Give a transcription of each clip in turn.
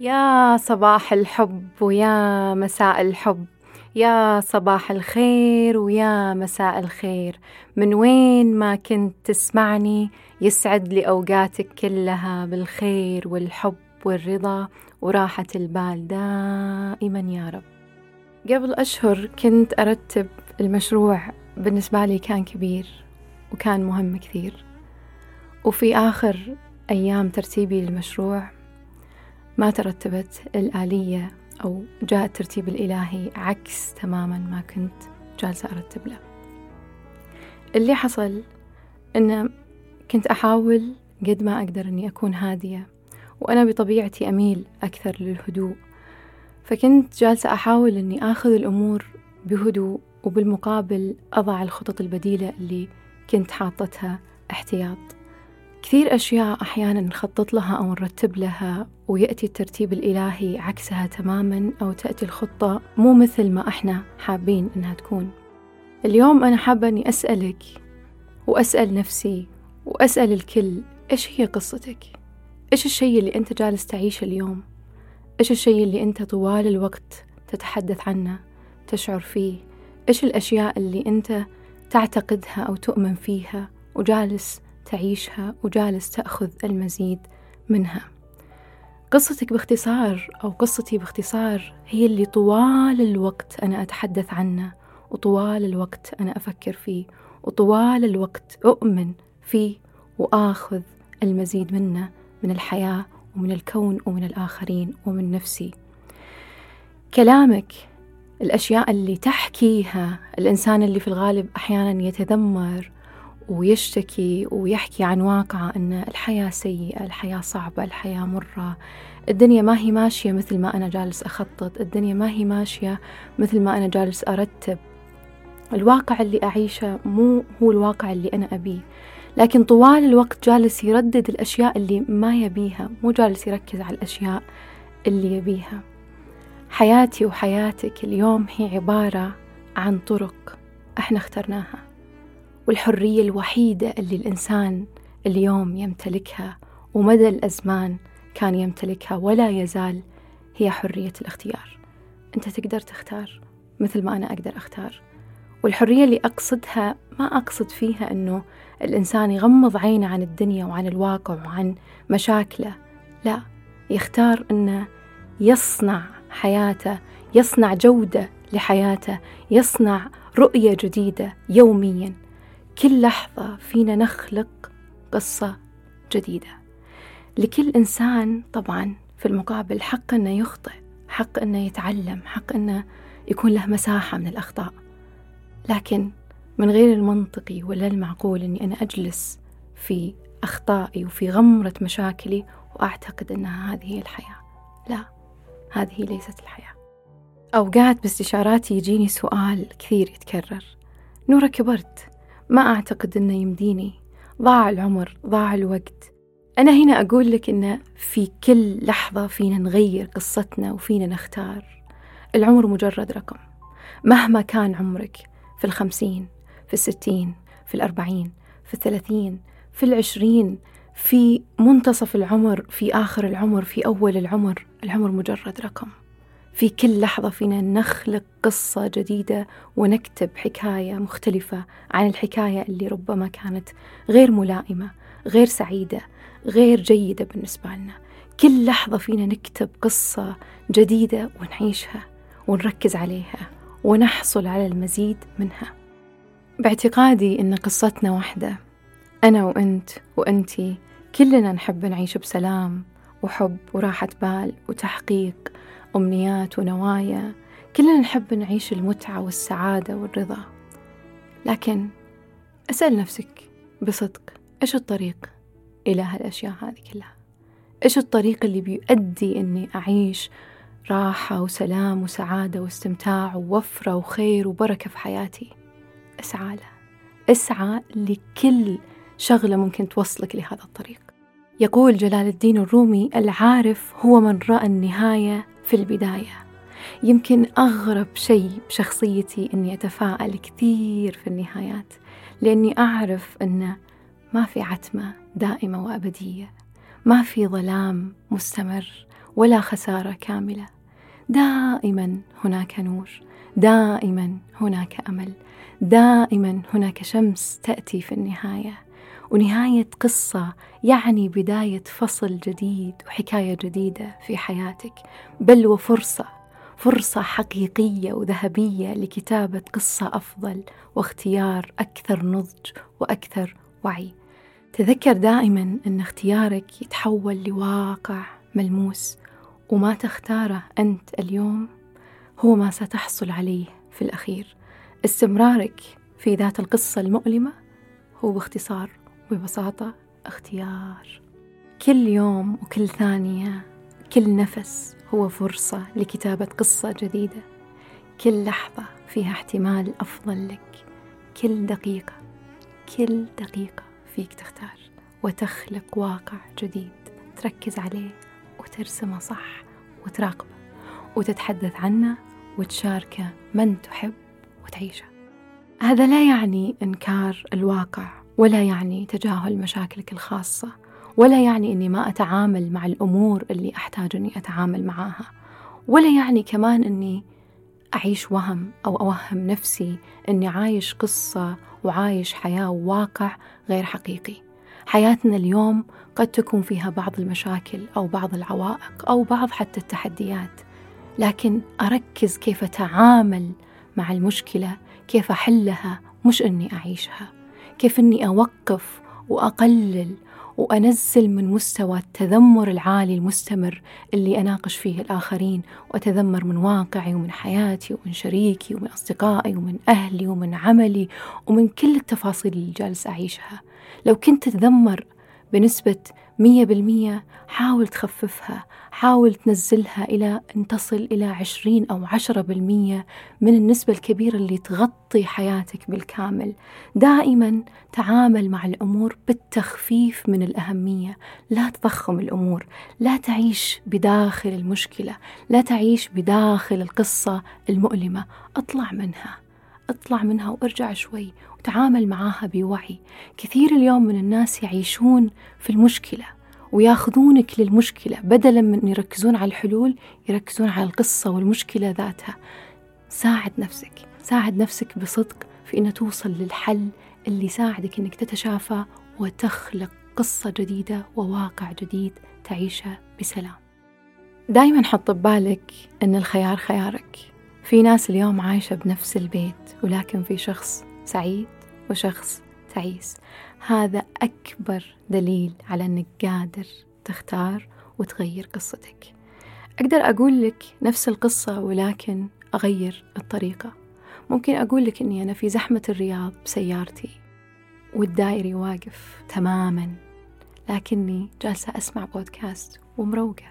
يا صباح الحب ويا مساء الحب. يا صباح الخير ويا مساء الخير. من وين ما كنت تسمعني يسعد لي أوقاتك كلها بالخير والحب والرضا وراحة البال دائما يا رب. قبل أشهر كنت أرتب المشروع بالنسبة لي كان كبير وكان مهم كثير. وفي آخر أيام ترتيبي للمشروع ما ترتبت الآلية أو جاء الترتيب الإلهي عكس تماما ما كنت جالسة أرتب له. اللي حصل أن كنت أحاول قد ما أقدر أني أكون هادية وأنا بطبيعتي أميل أكثر للهدوء. فكنت جالسة أحاول أني آخذ الأمور بهدوء وبالمقابل أضع الخطط البديلة اللي كنت حاطتها احتياط. كثير أشياء أحيانا نخطط لها أو نرتب لها ويأتي الترتيب الإلهي عكسها تماما أو تأتي الخطة مو مثل ما إحنا حابين إنها تكون اليوم أنا حابة أني أسألك وأسأل نفسي وأسأل الكل إيش هي قصتك؟ إيش الشيء اللي أنت جالس تعيشه اليوم؟ إيش الشيء اللي أنت طوال الوقت تتحدث عنه تشعر فيه؟ إيش الأشياء اللي أنت تعتقدها أو تؤمن فيها وجالس تعيشها وجالس تأخذ المزيد منها. قصتك باختصار أو قصتي باختصار هي اللي طوال الوقت أنا أتحدث عنه وطوال الوقت أنا أفكر فيه وطوال الوقت أؤمن فيه وآخذ المزيد منه من الحياة ومن الكون ومن الآخرين ومن نفسي. كلامك الأشياء اللي تحكيها الإنسان اللي في الغالب أحيانا يتذمر ويشتكي ويحكي عن واقعه أن الحياة سيئة الحياة صعبة الحياة مرة. الدنيا ما هي ماشية مثل ما أنا جالس أخطط. الدنيا ما هي ماشية مثل ما أنا جالس أرتب. الواقع اللي أعيشه مو هو الواقع اللي أنا أبيه. لكن طوال الوقت جالس يردد الأشياء اللي ما يبيها مو جالس يركز على الأشياء اللي يبيها. حياتي وحياتك اليوم هي عبارة عن طرق إحنا اخترناها. والحرية الوحيدة اللي الإنسان اليوم يمتلكها ومدى الأزمان كان يمتلكها ولا يزال هي حرية الاختيار. أنت تقدر تختار مثل ما أنا أقدر أختار. والحرية اللي أقصدها ما أقصد فيها أنه الإنسان يغمض عينه عن الدنيا وعن الواقع وعن مشاكله. لا يختار أنه يصنع حياته يصنع جودة لحياته يصنع رؤية جديدة يوميا. كل لحظة فينا نخلق قصة جديدة. لكل إنسان طبعا في المقابل حق أنه يخطئ حق أنه يتعلم حق أنه يكون له مساحة من الأخطاء. لكن من غير المنطقي ولا المعقول أني أنا أجلس في أخطائي وفي غمرة مشاكلي وأعتقد أنها هذه هي الحياة. لا هذه ليست الحياة. أوقات باستشاراتي يجيني سؤال كثير يتكرر. نورة كبرت. ما أعتقد أنه يمديني. ضاع العمر ضاع الوقت. أنا هنا أقول لك إن في كل لحظة فينا نغير قصتنا وفينا نختار. العمر مجرد رقم. مهما كان عمرك في الخمسين في الستين في الأربعين في الثلاثين في العشرين في منتصف العمر في آخر العمر في أول العمر العمر مجرد رقم. في كل لحظة فينا نخلق قصة جديدة ونكتب حكاية مختلفة عن الحكاية اللي ربما كانت غير ملائمة غير سعيدة غير جيدة بالنسبة لنا. كل لحظة فينا نكتب قصة جديدة ونعيشها ونركز عليها ونحصل على المزيد منها. باعتقادي إن قصتنا واحدة أنا وأنت وانتي كلنا نحب نعيش بسلام وحب وراحة بال وتحقيق أمنيات ونوايا كلنا نحب نعيش المتعة والسعادة والرضا. لكن أسأل نفسك بصدق إيش الطريق إلى هالأشياء هذه كلها؟ إيش الطريق اللي بيؤدي إني أعيش راحة وسلام وسعادة واستمتاع ووفرة وخير وبركة في حياتي؟ أسعى له. أسعى لكل شغلة ممكن توصلك لهذا الطريق. يقول جلال الدين الرومي العارف هو من رأى النهاية في البداية. يمكن أغرب شيء بشخصيتي أني أتفاءل كثير في النهايات لأني أعرف أن ما في عتمة دائمة وأبدية ما في ظلام مستمر ولا خسارة كاملة. دائما هناك نور دائما هناك أمل دائما هناك شمس تأتي في النهاية. ونهاية قصة يعني بداية فصل جديد وحكاية جديدة في حياتك. بل وفرصة فرصة حقيقية وذهبية لكتابة قصة أفضل واختيار أكثر نضج وأكثر وعي. تذكر دائما أن اختيارك يتحول لواقع ملموس وما تختاره أنت اليوم هو ما ستحصل عليه في الأخير. استمرارك في ذات القصة المؤلمة هو باختصار وببساطة اختيار. كل يوم وكل ثانية كل نفس هو فرصة لكتابة قصة جديدة. كل لحظة فيها احتمال أفضل لك. كل دقيقة كل دقيقة فيك تختار. وتخلق واقع جديد تركز عليه وترسمه صح وتراقبه وتتحدث عنه وتشاركه من تحب وتعيشه. هذا لا يعني إنكار الواقع ولا يعني تجاهل مشاكلك الخاصة ولا يعني أني ما أتعامل مع الأمور اللي أحتاج أني أتعامل معاها ولا يعني كمان أني أعيش وهم أو أوهم نفسي أني عايش قصة وعايش حياة وواقع غير حقيقي. حياتنا اليوم قد تكون فيها بعض المشاكل أو بعض العوائق أو بعض حتى التحديات لكن أركز كيف أتعامل مع المشكلة كيف أحلها مش أني أعيشها. كيف أني أوقف وأقلل وأنزل من مستوى التذمر العالي المستمر اللي أناقش فيه الآخرين وأتذمر من واقعي ومن حياتي ومن شريكي ومن أصدقائي ومن أهلي ومن عملي ومن كل التفاصيل اللي جالس أعيشها. لو كنت أتذمر بنسبة مية بالمية حاول تخففها حاول تنزلها إلى أن تصل إلى عشرين أو عشرة بالمية من النسبة الكبيرة اللي تغطي حياتك بالكامل. دائما تعامل مع الأمور بالتخفيف من الأهمية. لا تضخم الأمور لا تعيش بداخل المشكلة لا تعيش بداخل القصة المؤلمة. اطلع منها اطلع منها وارجع شوي وتعامل معاها بوعي. كثير اليوم من الناس يعيشون في المشكلة وياخذونك للمشكلة بدلا من يركزون على الحلول يركزون على القصة والمشكلة ذاتها. ساعد نفسك ساعد نفسك بصدق في أن توصل للحل اللي يساعدك أنك تتشافى وتخلق قصة جديدة وواقع جديد تعيشه بسلام. دايما حط ببالك أن الخيار خيارك. في ناس اليوم عايشة بنفس البيت ولكن في شخص سعيد وشخص تعيس. هذا أكبر دليل على أنك قادر تختار وتغير قصتك. أقدر أقول لك نفس القصة ولكن أغير الطريقة. ممكن أقول لك أني أنا في زحمة الرياض بسيارتي والدائري واقف تماما لكني جالسة أسمع بودكاست ومروقة.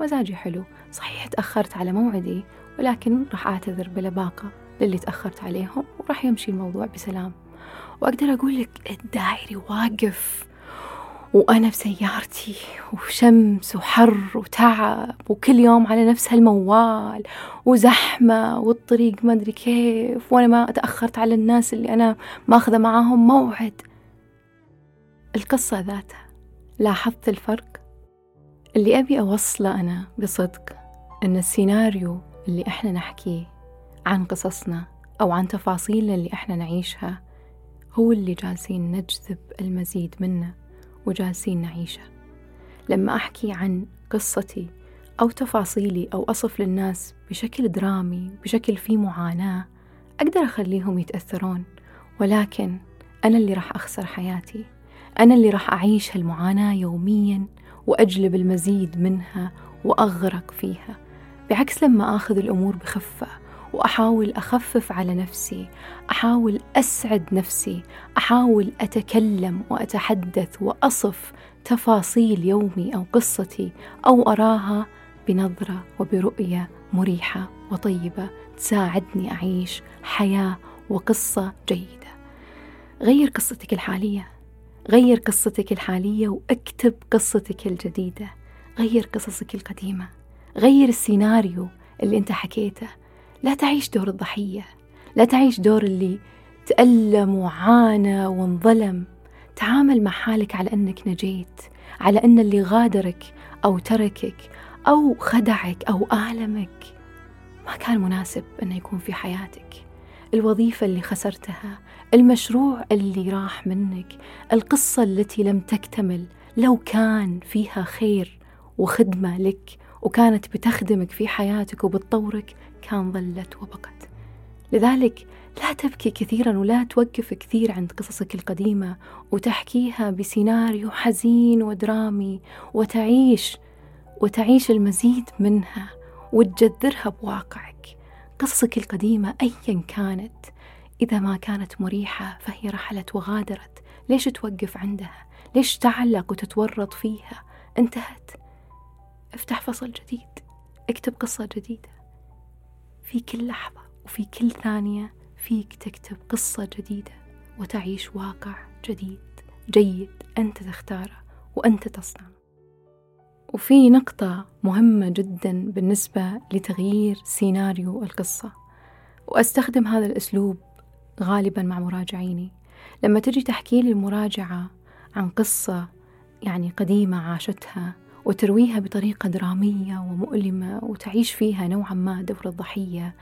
مزاجي حلو. صحيح تأخرت على موعدي ولكن راح أعتذر بلباقة للي تأخرت عليهم وراح يمشي الموضوع بسلام. وأقدر أقول لك الدائري واقف وأنا بسيارتي وشمس وحر وتعب وكل يوم على نفس هالموال وزحمة والطريق ما أدري كيف وأنا ما تأخرت على الناس اللي أنا ماخذة معاهم موعد. القصة ذاتها لاحظت الفرق؟ اللي أبي أوصله أنا بصدق أن السيناريو اللي إحنا نحكيه عن قصصنا أو عن تفاصيلنا اللي إحنا نعيشها هو اللي جالسين نجذب المزيد منه وجالسين نعيشه. لما أحكي عن قصتي أو تفاصيلي أو أصف للناس بشكل درامي بشكل فيه معاناة أقدر أخليهم يتأثرون. ولكن أنا اللي راح أخسر حياتي. أنا اللي راح أعيش هالمعاناة يوميا وأجلب المزيد منها وأغرق فيها. بعكس لما آخذ الأمور بخفة وأحاول أخفف على نفسي أحاول أسعد نفسي أحاول أتكلم وأتحدث وأصف تفاصيل يومي أو قصتي أو أراها بنظرة وبرؤية مريحة وطيبة تساعدني أعيش حياة وقصة جيدة. غير قصتك الحالية غير قصتك الحالية وأكتب قصتك الجديدة غير قصصك القديمة غير السيناريو اللي أنت حكيته. لا تعيش دور الضحية لا تعيش دور اللي تألم وعانى وانظلم. تعامل مع حالك على أنك نجيت على أن اللي غادرك أو تركك أو خدعك أو آلمك ما كان مناسب أنه يكون في حياتك. الوظيفة اللي خسرتها المشروع اللي راح منك القصة التي لم تكتمل لو كان فيها خير وخدمة لك وكانت بتخدمك في حياتك وبتطورك كان ظلت وبقت. لذلك لا تبكي كثيرا ولا توقف كثير عند قصصك القديمة وتحكيها بسيناريو حزين ودرامي وتعيش وتعيش المزيد منها وتجذرها بواقعك. قصصك القديمة أيا كانت. إذا ما كانت مريحة فهي رحلت وغادرت. ليش توقف عندها؟ ليش تعلق وتتورط فيها؟ انتهت. افتح فصل جديد. اكتب قصة جديدة. في كل لحظة وفي كل ثانية فيك تكتب قصة جديدة وتعيش واقع جديد. جيد. أنت تختاره وأنت تصنعه. وفي نقطة مهمة جدا بالنسبة لتغيير سيناريو القصة. وأستخدم هذا الأسلوب غالبا مع مراجعيني. لما تجي تحكي لي المراجعة عن قصة يعني قديمة عاشتها وترويها بطريقة درامية ومؤلمة وتعيش فيها نوعا ما دور الضحية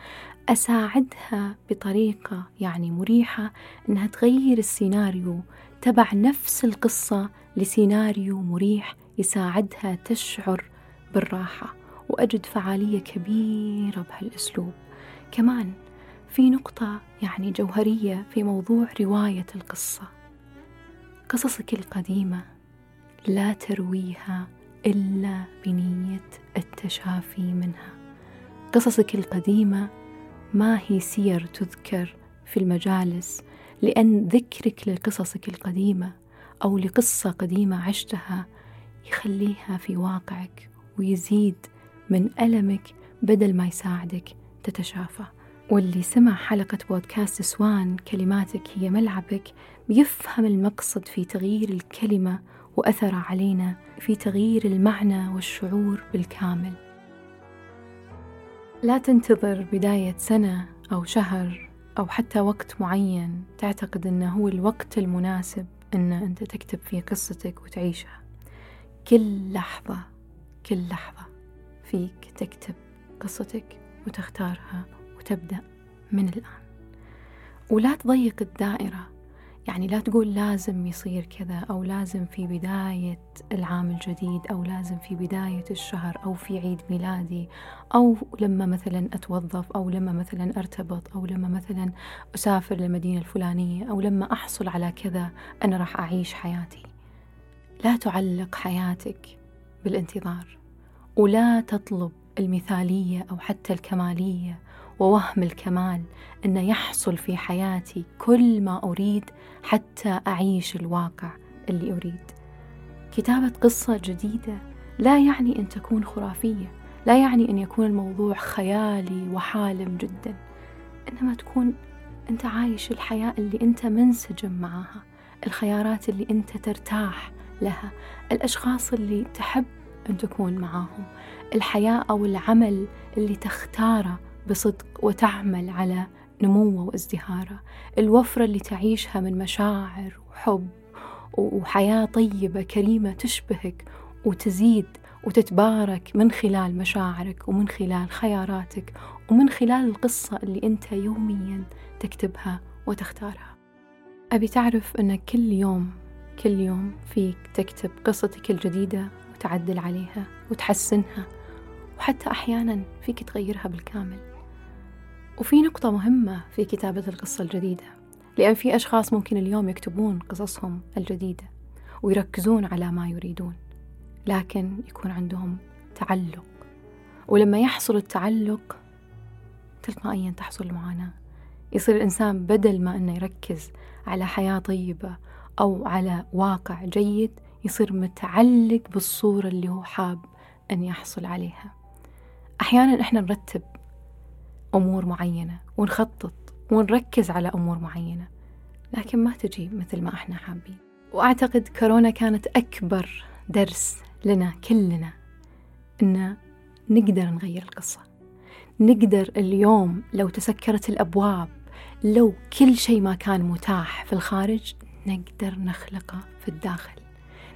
أساعدها بطريقة يعني مريحة إنها تغير السيناريو تبع نفس القصة لسيناريو مريح يساعدها تشعر بالراحة وأجد فعالية كبيرة بهالأسلوب. كمان في نقطة يعني جوهرية في موضوع رواية القصة. قصصك القديمة لا ترويها إلا بنية التشافي منها. قصصك القديمة ما هي سير تذكر في المجالس لأن ذكرك لقصصك القديمة أو لقصة قديمة عشتها يخليها في واقعك ويزيد من ألمك بدل ما يساعدك تتشافى. واللي سمع حلقة بودكاست سوان كلماتك هي ملعبك بيفهم المقصد في تغيير الكلمة وأثره علينا في تغيير المعنى والشعور بالكامل. لا تنتظر بداية سنة أو شهر أو حتى وقت معين تعتقد أنه هو الوقت المناسب أن أنت تكتب فيه قصتك وتعيشها. كل لحظة كل لحظة فيك تكتب قصتك وتختارها وتبدأ من الآن. ولا تضيق الدائرة يعني لا تقول لازم يصير كذا أو لازم في بداية العام الجديد أو لازم في بداية الشهر أو في عيد ميلادي أو لما مثلا أتوظف أو لما مثلا أرتبط أو لما مثلا أسافر للمدينة الفلانية أو لما أحصل على كذا أنا راح أعيش حياتي. لا تعلق حياتك بالانتظار ولا تطلب المثالية أو حتى الكمالية ووهم الكمال أن يحصل في حياتي كل ما أريد حتى أعيش الواقع اللي أريد. كتابة قصة جديدة لا يعني أن تكون خرافية لا يعني أن يكون الموضوع خيالي وحالم جدا إنما تكون أنت عايش الحياة اللي أنت منسجم معها الخيارات اللي أنت ترتاح لها الأشخاص اللي تحب أن تكون معاهم الحياة أو العمل اللي تختاره بصدق وتعمل على نموه وازدهاره. الوفرة اللي تعيشها من مشاعر وحب وحياة طيبة كريمة تشبهك وتزيد وتتبارك من خلال مشاعرك ومن خلال خياراتك ومن خلال القصة اللي أنت يوميا تكتبها وتختارها. أبي تعرف أن كل يوم كل يوم فيك تكتب قصتك الجديدة وتعدل عليها وتحسنها وحتى أحيانا فيك تغيرها بالكامل. وفي نقطة مهمة في كتابة القصة الجديدة لأن في أشخاص ممكن اليوم يكتبون قصصهم الجديدة ويركزون على ما يريدون لكن يكون عندهم تعلق. ولما يحصل التعلق تلقائيا تحصل المعاناة. يصير الإنسان بدل ما أنه يركز على حياة طيبة أو على واقع جيد يصير متعلق بالصورة اللي هو حاب أن يحصل عليها. أحيانا إحنا نرتب أمور معينة ونخطط ونركز على أمور معينة لكن ما تجي مثل ما إحنا حابين. وأعتقد كورونا كانت أكبر درس لنا كلنا إن نقدر نغير القصة. نقدر اليوم لو تسكرت الأبواب لو كل شيء ما كان متاح في الخارج نقدر نخلقه في الداخل.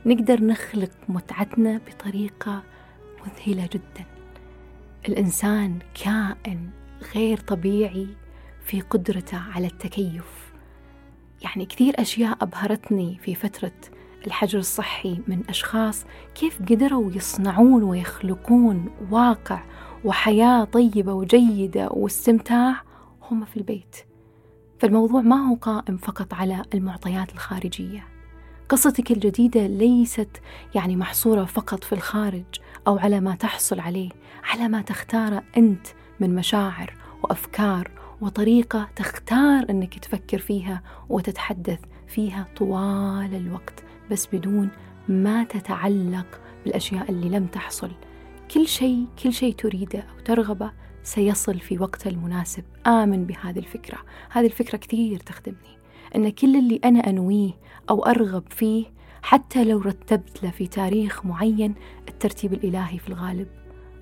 نقدر نخلق متعتنا بطريقة مذهلة جدا. الإنسان كائن غير طبيعي في قدرته على التكيف. يعني كثير أشياء أبهرتني في فترة الحجر الصحي من أشخاص كيف قدروا يصنعون ويخلقون واقع وحياة طيبة وجيدة واستمتاع هم في البيت. فالموضوع ما هو قائم فقط على المعطيات الخارجية. قصتك الجديدة ليست يعني محصورة فقط في الخارج أو على ما تحصل عليه على ما تختاره أنت من مشاعر وأفكار وطريقة تختار أنك تفكر فيها وتتحدث فيها طوال الوقت بس بدون ما تتعلق بالأشياء اللي لم تحصل. كل شيء كل شيء تريده أو ترغبه سيصل في وقته المناسب. آمن بهذه الفكرة. هذه الفكرة كثير تخدمني. أن كل اللي أنا أنويه أو أرغب فيه حتى لو رتبت له في تاريخ معين الترتيب الإلهي في الغالب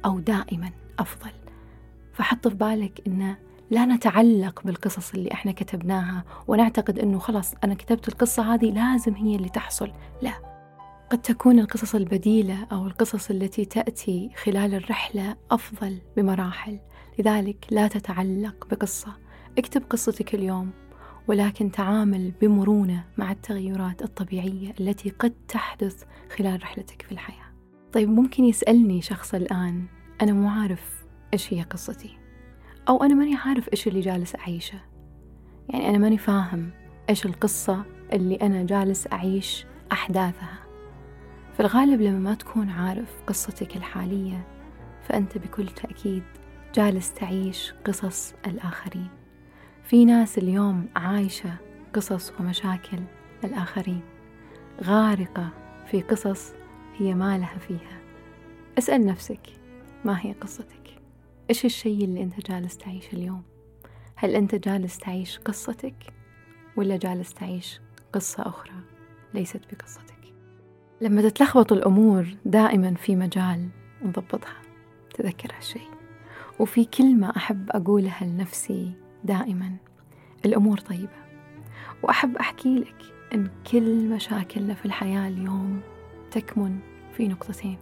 أو دائما أفضل. فحط في بالك أنه لا نتعلق بالقصص اللي إحنا كتبناها ونعتقد إنه خلاص أنا كتبت القصة هذه لازم هي اللي تحصل. لا قد تكون القصص البديلة أو القصص التي تأتي خلال الرحلة أفضل بمراحل. لذلك لا تتعلق بقصة. اكتب قصتك اليوم ولكن تعامل بمرونة مع التغيرات الطبيعية التي قد تحدث خلال رحلتك في الحياة. طيب ممكن يسألني شخص الآن؟ أنا مو عارف إيش هي قصتي؟ أو أنا ماني عارف إيش اللي جالس أعيشه. يعني أنا ماني فاهم إيش القصة اللي أنا جالس أعيش أحداثها. في الغالب لما ما تكون عارف قصتك الحالية فأنت بكل تأكيد جالس تعيش قصص الآخرين. في ناس اليوم عايشة قصص ومشاكل الآخرين. غارقة في قصص هي ما لها فيها. اسأل نفسك ما هي قصتك؟ إيش الشيء اللي أنت جالس تعيشه اليوم؟ هل أنت جالس تعيش قصتك ولا جالس تعيش قصة أخرى ليست بقصتك؟ لما تتلخبط الأمور دائما في مجال نضبطها تذكر هالشيء وفي كلمة أحب أقولها لنفسي دائما الأمور طيبة وأحب أحكي لك أن كل مشاكلنا في الحياة اليوم تكمن في نقطتين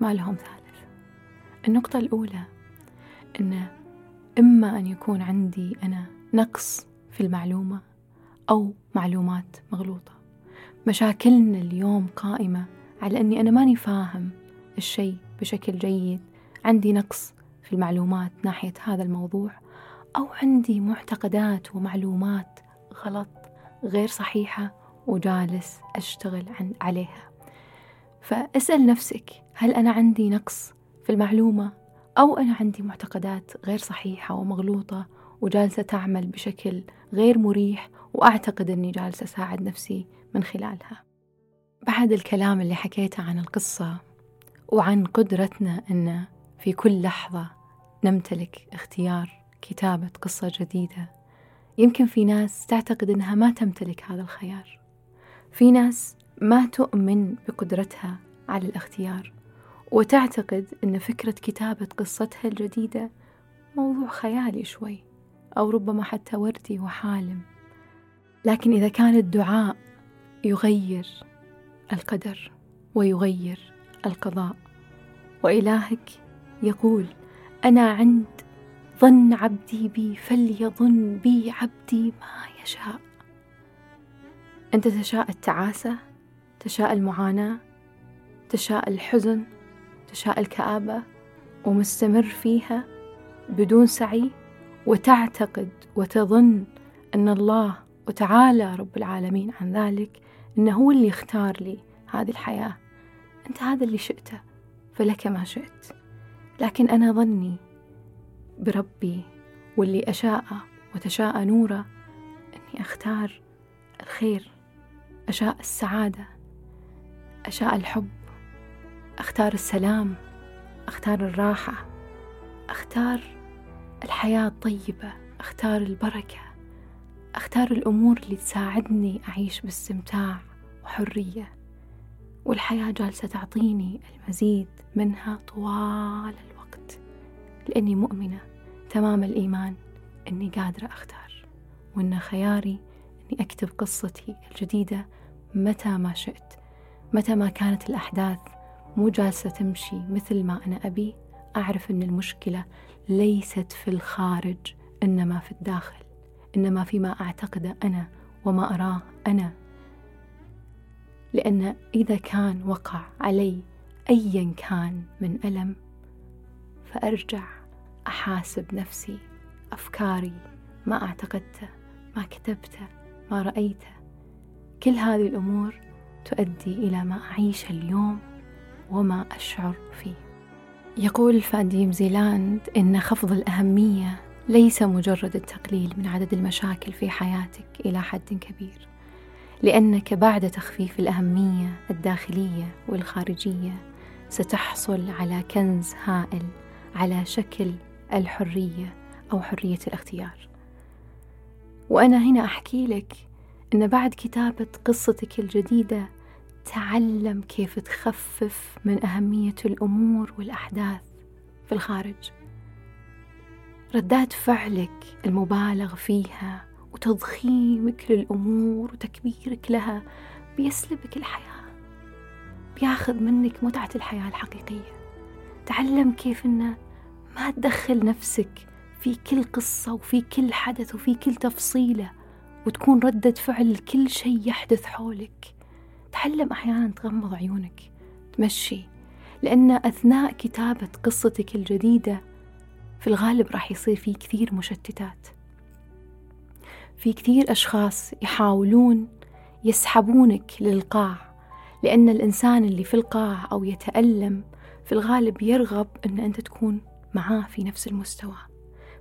ما لهم ثالث النقطة الأولى أن إما أن يكون عندي أنا نقص في المعلومة أو معلومات مغلوطة. مشاكلنا اليوم قائمة على أني أنا ماني فاهم الشيء بشكل جيد. عندي نقص في المعلومات ناحية هذا الموضوع أو عندي معتقدات ومعلومات غلط غير صحيحة وجالس أشتغل عن عليها. فأسأل نفسك هل أنا عندي نقص في المعلومة أو أنا عندي معتقدات غير صحيحة ومغلوطة وجالسة تعمل بشكل غير مريح وأعتقد أني جالسة أساعد نفسي من خلالها. بعد الكلام اللي حكيته عن القصة وعن قدرتنا أن في كل لحظة نمتلك اختيار كتابة قصة جديدة يمكن في ناس تعتقد أنها ما تمتلك هذا الخيار. في ناس ما تؤمن بقدرتها على الاختيار. وتعتقد أن فكرة كتابة قصتها الجديدة موضوع خيالي شوي أو ربما حتى وردي وحالم. لكن إذا كان الدعاء يغير القدر ويغير القضاء وإلهك يقول أنا عند ظن عبدي بي فليظن بي عبدي ما يشاء. أنت تشاء التعاسة تشاء المعاناة تشاء الحزن تشاء الكآبة ومستمر فيها بدون سعي وتعتقد وتظن أن الله وتعالى رب العالمين عن ذلك أنه هو اللي اختار لي هذه الحياة. أنت هذا اللي شئته فلك ما شئت. لكن أنا ظني بربي واللي أشاء وتشاء نوره أني أختار الخير أشاء السعادة أشاء الحب. أختار السلام أختار الراحة أختار الحياة الطيبة أختار البركة أختار الأمور اللي تساعدني أعيش باستمتاع وحرية. والحياة جالسة تعطيني المزيد منها طوال الوقت لأني مؤمنة تمام الإيمان أني قادرة أختار وأن خياري أني أكتب قصتي الجديدة متى ما شئت متى ما كانت الأحداث مو جالسة تمشي مثل ما أنا أبي. أعرف أن المشكلة ليست في الخارج إنما في الداخل إنما فيما أعتقده أنا وما أراه أنا. لأن إذا كان وقع علي أيا كان من ألم فأرجع أحاسب نفسي أفكاري ما أعتقدته ما كتبته ما رأيته. كل هذه الأمور تؤدي إلى ما أعيشه اليوم وما أشعر فيه. يقول فاديم زيلاند إن خفض الأهمية ليس مجرد التقليل من عدد المشاكل في حياتك إلى حد كبير لأنك بعد تخفيف الأهمية الداخلية والخارجية ستحصل على كنز هائل على شكل الحرية أو حرية الاختيار. وأنا هنا أحكي لك أن بعد كتابة قصتك الجديدة تعلم كيف تخفف من أهمية الأمور والأحداث في الخارج. ردات فعلك المبالغ فيها وتضخيمك للأمور وتكبيرك لها بيسلبك الحياة بياخذ منك متعة الحياة الحقيقية. تعلم كيف أنه ما تدخل نفسك في كل قصة وفي كل حدث وفي كل تفصيلة وتكون ردة فعل لكل شيء يحدث حولك. تعلم أحيانا تغمض عيونك تمشي لأن أثناء كتابة قصتك الجديدة في الغالب راح يصير في كثير مشتتات. في كثير أشخاص يحاولون يسحبونك للقاع لأن الإنسان اللي في القاع أو يتألم في الغالب يرغب أن أنت تكون معاه في نفس المستوى.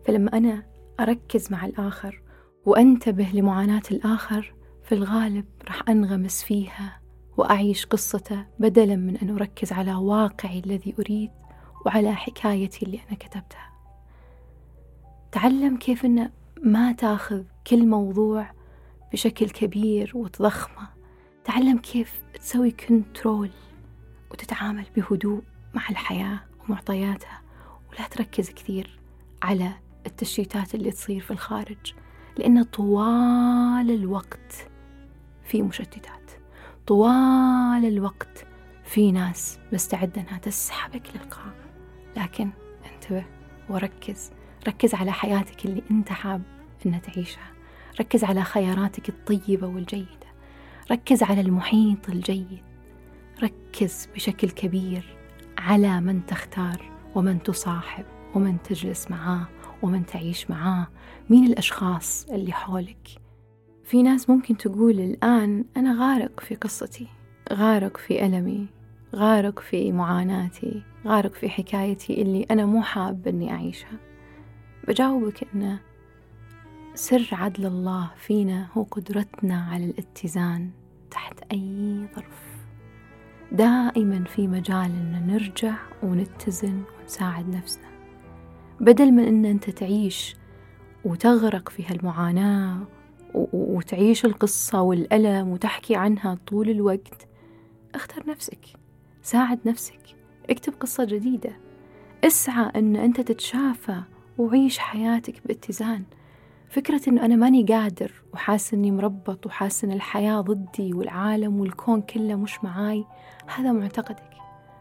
فلما أنا أركز مع الآخر وأنتبه لمعاناة الآخر في الغالب راح أنغمس فيها وأعيش قصته بدلا من أن أركز على واقعي الذي أريد وعلى حكايتي اللي أنا كتبتها. تعلم كيف أن ما تأخذ كل موضوع بشكل كبير وتضخمة. تعلم كيف تسوي كنترول وتتعامل بهدوء مع الحياة ومعطياتها. ولا تركز كثير على التشتيتات اللي تصير في الخارج لأن طوال الوقت في مشتتات. طوال الوقت في ناس مستعدة أنها تسحبك للقاع لكن انتبه وركز. ركز على حياتك اللي أنت حاب أن تعيشها. ركز على خياراتك الطيبة والجيدة. ركز على المحيط الجيد. ركز بشكل كبير على من تختار ومن تصاحب ومن تجلس معاه ومن تعيش معاه. مين الأشخاص اللي حولك؟ في ناس ممكن تقول الآن أنا غارق في قصتي غارق في ألمي غارق في معاناتي غارق في حكايتي اللي أنا مو حاب أني أعيشها. بجاوبك أن سر عدل الله فينا هو قدرتنا على الاتزان تحت أي ظرف. دائما في مجال أن نرجع ونتزن ونساعد نفسنا. بدل من أن أنت تعيش وتغرق في هالمعاناة وتعيش القصة والألم وتحكي عنها طول الوقت. اختر نفسك ساعد نفسك اكتب قصة جديدة. اسعى أن أنت تتشافى وعيش حياتك باتزان. فكرة أنه أنا ماني قادر وحاسس أني مربط وحاسس أن الحياة ضدي والعالم والكون كله مش معاي هذا معتقدك.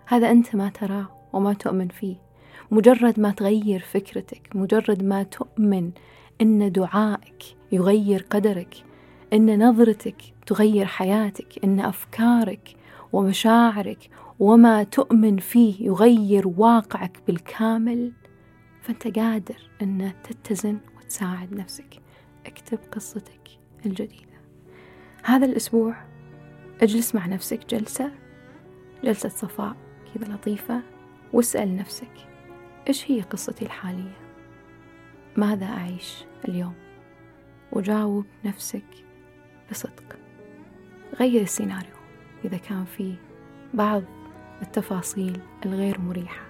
هذا أنت ما تراه وما تؤمن فيه. مجرد ما تغير فكرتك مجرد ما تؤمن أن دعائك يغير قدرك أن نظرتك تغير حياتك أن أفكارك ومشاعرك وما تؤمن فيه يغير واقعك بالكامل. فأنت قادر أن تتزن وتساعد نفسك. اكتب قصتك الجديدة. هذا الأسبوع اجلس مع نفسك جلسة جلسة صفاء كذا لطيفة واسأل نفسك إيش هي قصتي الحالية؟ ماذا أعيش اليوم؟ وجاوب نفسك بصدق. غير السيناريو إذا كان فيه بعض التفاصيل الغير مريحة.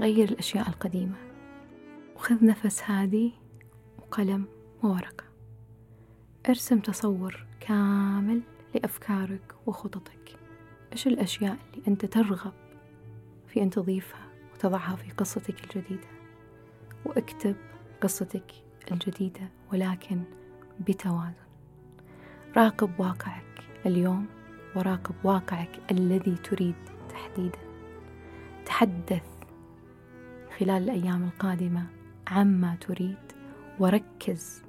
غير الأشياء القديمة. وخذ نفس هادي وقلم وورقة. ارسم تصور كامل لأفكارك وخططك. إيش الأشياء اللي أنت ترغب في أن تضيفها وتضعها في قصتك الجديدة؟ واكتب قصتك الجديدة ولكن بتوازن. راقب واقعك اليوم وراقب واقعك الذي تريد تحديدا تحدث خلال الأيام القادمة عما تريد وركز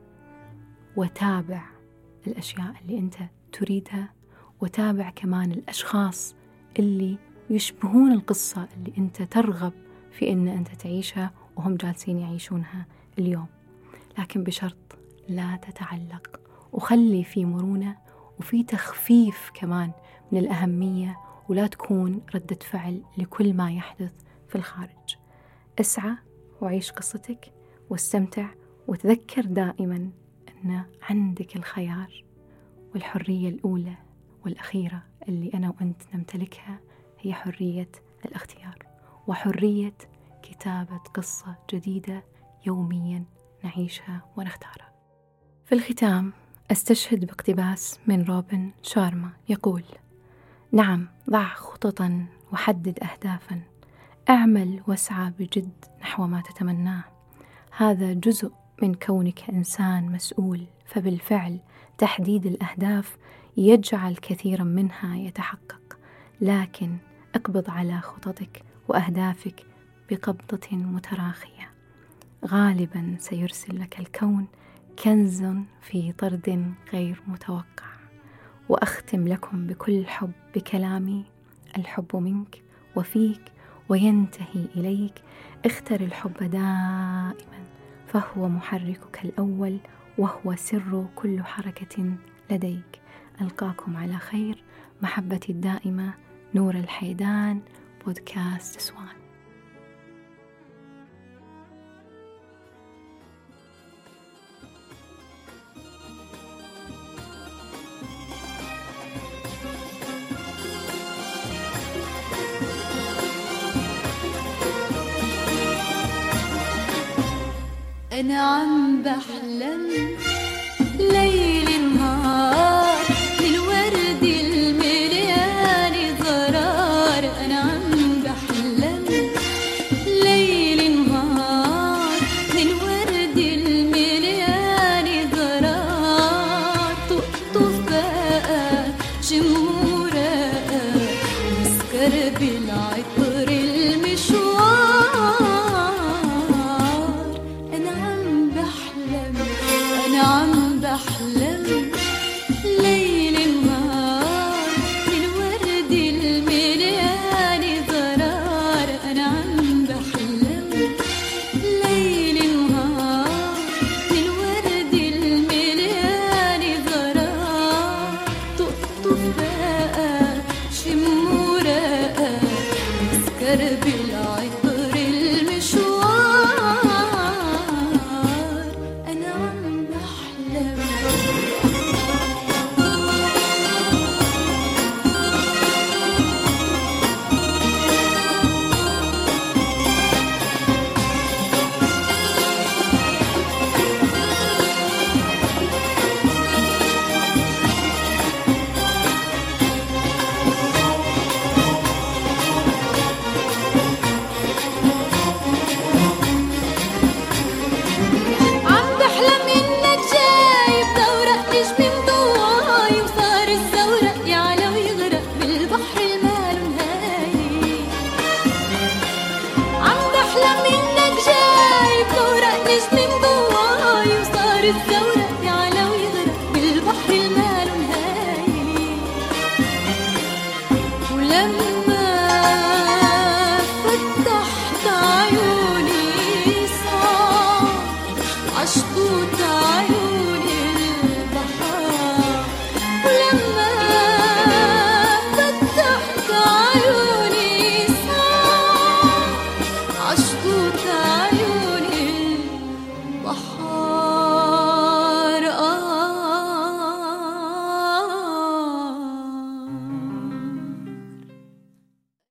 وتابع الأشياء اللي أنت تريدها وتابع كمان الأشخاص اللي يشبهون القصة اللي أنت ترغب في أن أنت تعيشها وهم جالسين يعيشونها اليوم. لكن بشرط لا تتعلق. وخلي في مرونة وفي تخفيف كمان من الأهمية ولا تكون ردة فعل لكل ما يحدث في الخارج. اسعى وعيش قصتك واستمتع وتذكر دائما أن عندك الخيار والحرية الأولى والأخيرة اللي أنا وأنت نمتلكها هي حرية الاختيار وحرية كتابة قصة جديدة يوميا نعيشها ونختارها. في الختام أستشهد باقتباس من روبن شارما يقول نعم ضع خططا وحدد أهدافا. أعمل واسعى بجد نحو ما تتمناه. هذا جزء من كونك إنسان مسؤول فبالفعل تحديد الأهداف يجعل كثيرا منها يتحقق. لكن اقبض على خططك وأهدافك بقبضة متراخية. غالبا سيرسل لك الكون كنز في طرد غير متوقع. وأختم لكم بكل حب بكلامي. الحب منك وفيك وينتهي إليك. اختر الحب دائما فهو محركك الأول وهو سر كل حركة لديك. ألقاكم على خير محبتي الدائمة نور الحيدان بودكاست سوان. أنا عم بحلم ليل